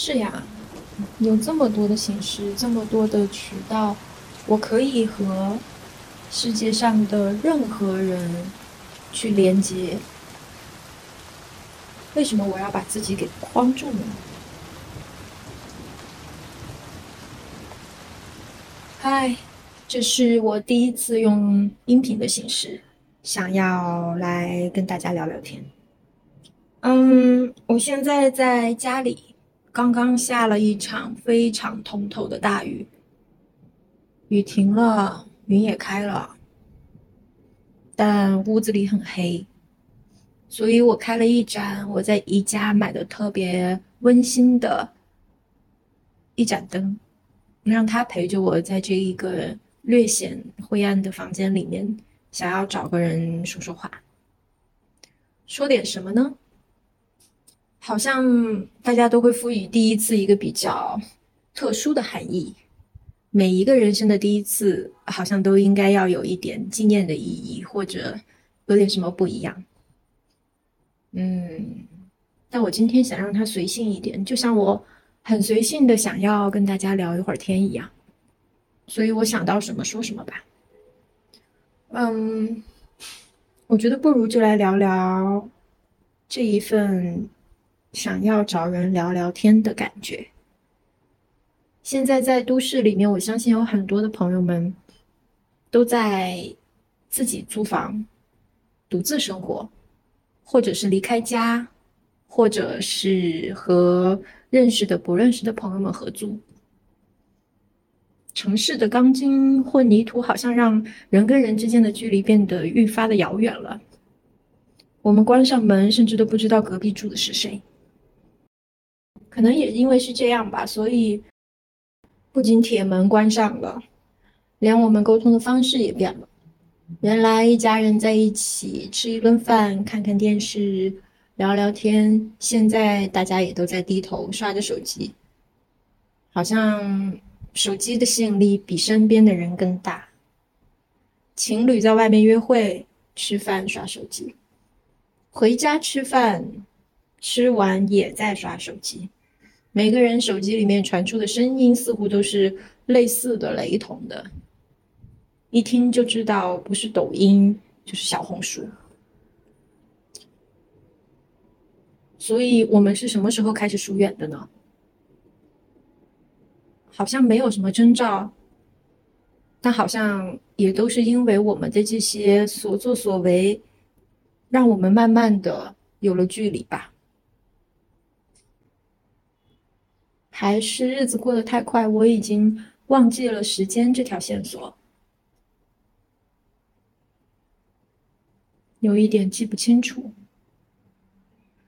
是呀，有这么多的形式，这么多的渠道，我可以和世界上的任何人去连接。为什么我要把自己给框住呢？嗨，这是我第一次用音频的形式，想要来跟大家聊聊天。嗯，我现在在家里，刚刚下了一场非常通透的大雨，雨停了，云也开了，但屋子里很黑。所以我开了一盏我在宜家买的特别温馨的一盏灯，让它陪着我在这一个略显灰暗的房间里面，想要找个人说说话，说点什么呢？好像大家都会赋予第一次一个比较特殊的含义，每一个人生的第一次好像都应该要有一点纪念的意义，或者有点什么不一样。嗯，但我今天想让它随性一点，就像我很随性的想要跟大家聊一会儿天一样，所以我想到什么说什么吧。嗯，我觉得不如就来聊聊这一份想要找人聊聊天的感觉。现在在都市里面，我相信有很多的朋友们都在自己租房，独自生活。或者是离开家，或者是和认识的、不认识的朋友们合租。城市的钢筋混凝土好像让人跟人之间的距离变得愈发的遥远了。我们关上门，甚至都不知道隔壁住的是谁。可能也因为是这样吧，所以不仅铁门关上了，连我们沟通的方式也变了。原来一家人在一起吃一顿饭，看看电视，聊聊天。现在大家也都在低头刷着手机，好像手机的吸引力比身边的人更大。情侣在外面约会、吃饭刷手机，回家吃饭，吃完也在刷手机。每个人手机里面传出的声音似乎都是类似的、雷同的。一听就知道不是抖音就是小红书，所以我们是什么时候开始疏远的呢？好像没有什么征兆，但好像也都是因为我们的这些所作所为，让我们慢慢的有了距离吧？还是日子过得太快，我已经忘记了时间这条线索。有一点记不清楚，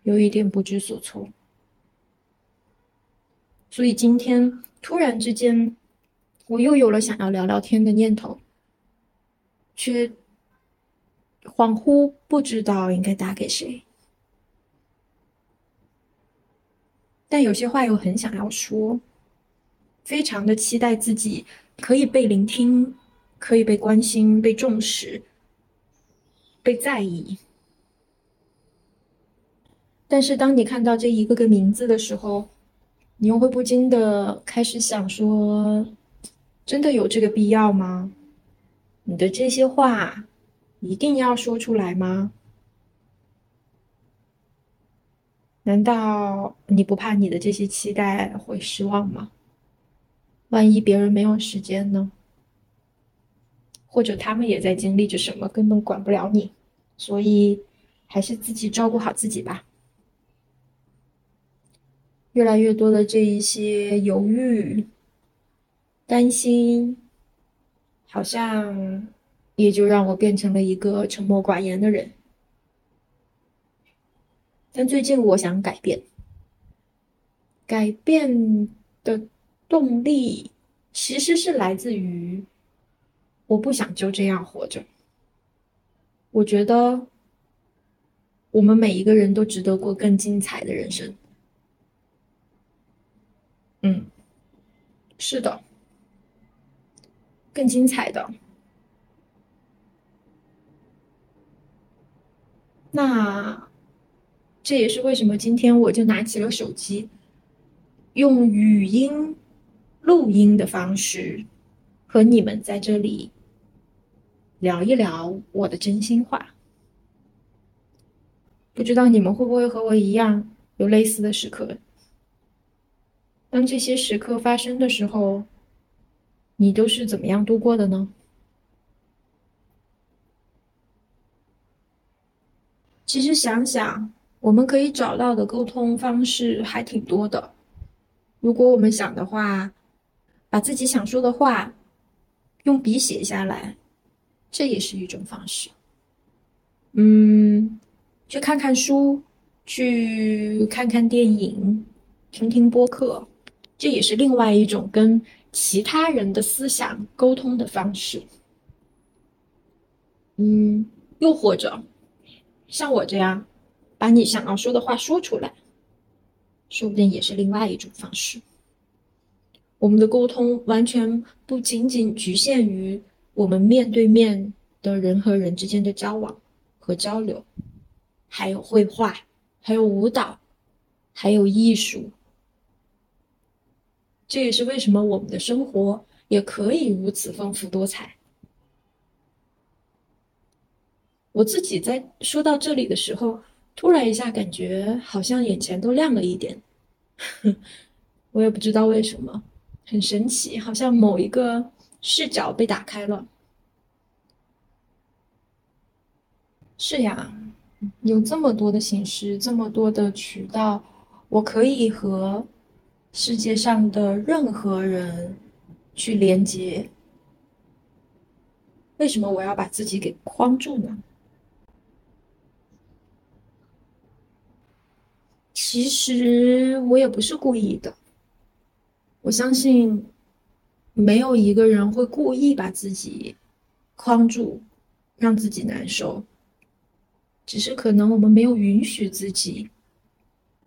有一点不知所措，所以今天突然之间，我又有了想要聊聊天的念头，却恍惚不知道应该打给谁，但有些话又很想要说，非常的期待自己可以被聆听，可以被关心、被重视。被在意，但是当你看到这一个个名字的时候，你又会不禁的开始想说：真的有这个必要吗？你的这些话一定要说出来吗？难道你不怕你的这些期待会失望吗？万一别人没有时间呢？或者他们也在经历着什么，根本管不了你，所以还是自己照顾好自己吧。越来越多的这一些犹豫、担心，好像也就让我变成了一个沉默寡言的人。但最近我想改变，改变的动力其实是来自于。我不想就这样活着。我觉得我们每一个人都值得过更精彩的人生。嗯，是的，更精彩的。那这也是为什么今天我就拿起了手机，用语音录音的方式和你们在这里聊一聊我的真心话。不知道你们会不会和我一样有类似的时刻？当这些时刻发生的时候，你都是怎么样度过的呢？其实想想，我们可以找到的沟通方式还挺多的。如果我们想的话，把自己想说的话用笔写下来，这也是一种方式。嗯，去看看书，去看看电影，听听播客，这也是另外一种跟其他人的思想沟通的方式。嗯，又或者。像我这样，把你想要说的话说出来，说不定也是另外一种方式。我们的沟通完全不仅仅局限于我们面对面的人和人之间的交往和交流，还有绘画，还有舞蹈，还有艺术。这也是为什么我们的生活也可以如此丰富多彩。我自己在说到这里的时候，突然一下感觉好像眼前都亮了一点，我也不知道为什么，很神奇，好像某一个视角被打开了。是呀，有这么多的形式，这么多的渠道，我可以和世界上的任何人去连接。为什么我要把自己给框住呢？其实我也不是故意的。我相信，没有一个人会故意把自己框住，让自己难受。只是可能我们没有允许自己，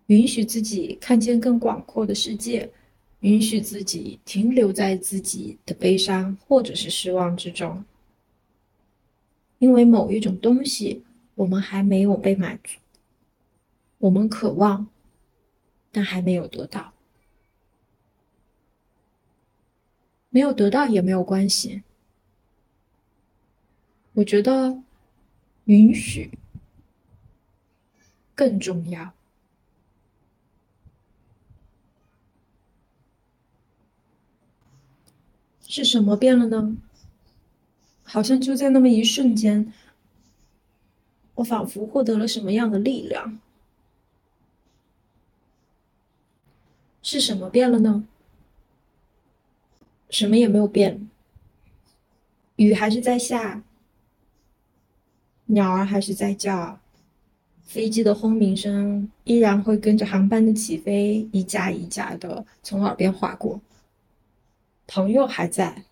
允许自己看见更广阔的世界，允许自己停留在自己的悲伤或者是失望之中。因为某一种东西，我们还没有被满足，我们渴望。但还没有得到，没有得到也没有关系。我觉得允许更重要。是什么变了呢？好像就在那么一瞬间，我仿佛获得了什么样的力量。是什么变了呢？什么也没有变，雨还是在下，鸟儿还是在叫，飞机的轰鸣声依然会跟着航班的起飞一架一架的从耳边划过。朋友还在，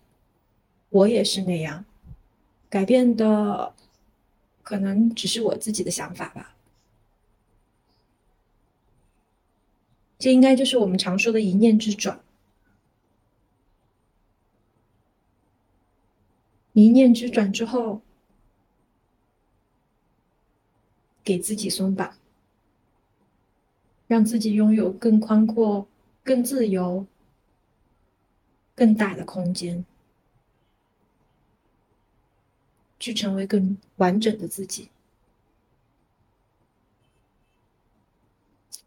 我也是那样，改变的可能只是我自己的想法吧。这应该就是我们常说的一念之转。一念之转之后，给自己松绑，让自己拥有更宽阔、更自由、更大的空间，去成为更完整的自己。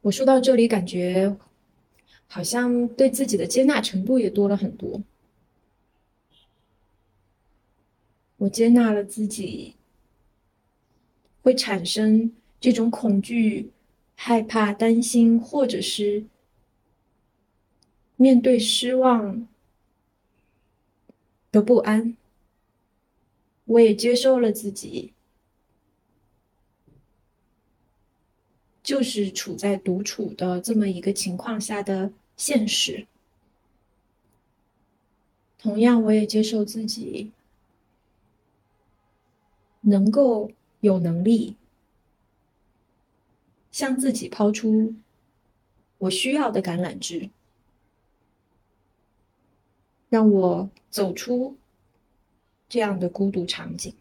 我说到这里，感觉好像对自己的接纳程度也多了很多。我接纳了自己会产生这种恐惧、害怕、担心，或者是面对失望的不安。我也接受了自己。就是处在独处的这么一个情况下的现实。同样，我也接受自己能够有能力向自己抛出我需要的橄榄枝，让我走出这样的孤独场景。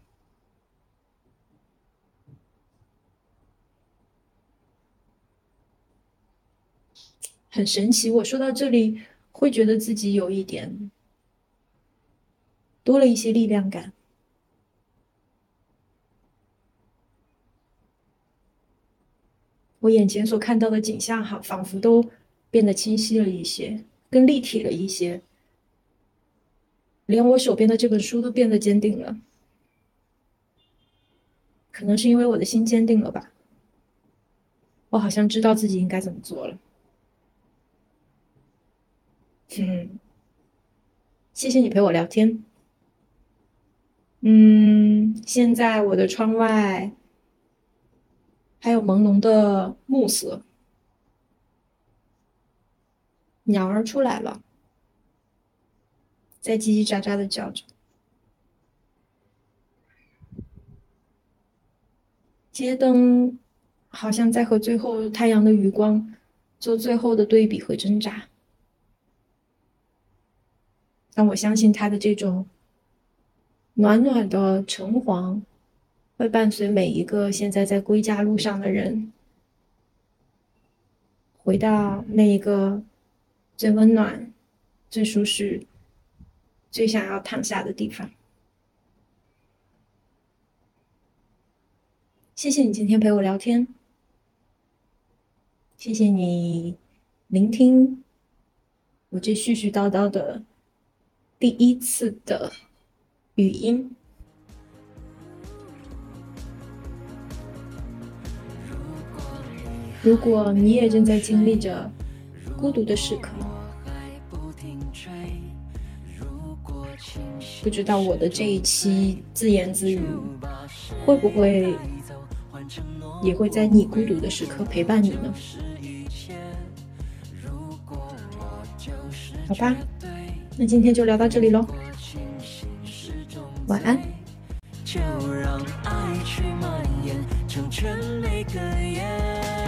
很神奇。我说到这里，会觉得自己有一点多了一些力量感。我眼前所看到的景象，好，仿佛都变得清晰了一些，更立体了一些，连我手边的这本书都变得坚定了。可能是因为我的心坚定了吧，我好像知道自己应该怎么做了。嗯，谢谢你陪我聊天。嗯，现在我的窗外。还有朦胧的暮色，鸟儿出来了，在叽叽喳喳的叫着。街灯好像在和最后太阳的余光做最后的对比和挣扎，但我相信它的这种暖暖的橙黄。会伴随每一个现在在归家路上的人，回到那一个最温暖、最舒适、最想要躺下的地方。谢谢你今天陪我聊天，谢谢你聆听我这絮絮叨叨的第一次的语音。如果你也正在经历着孤独的时刻，不知道我的这一期自言自语会不会也会在你孤独的时刻陪伴你呢？好吧，那今天就聊到这里喽，晚安。就让爱去蔓延，成全每个夜。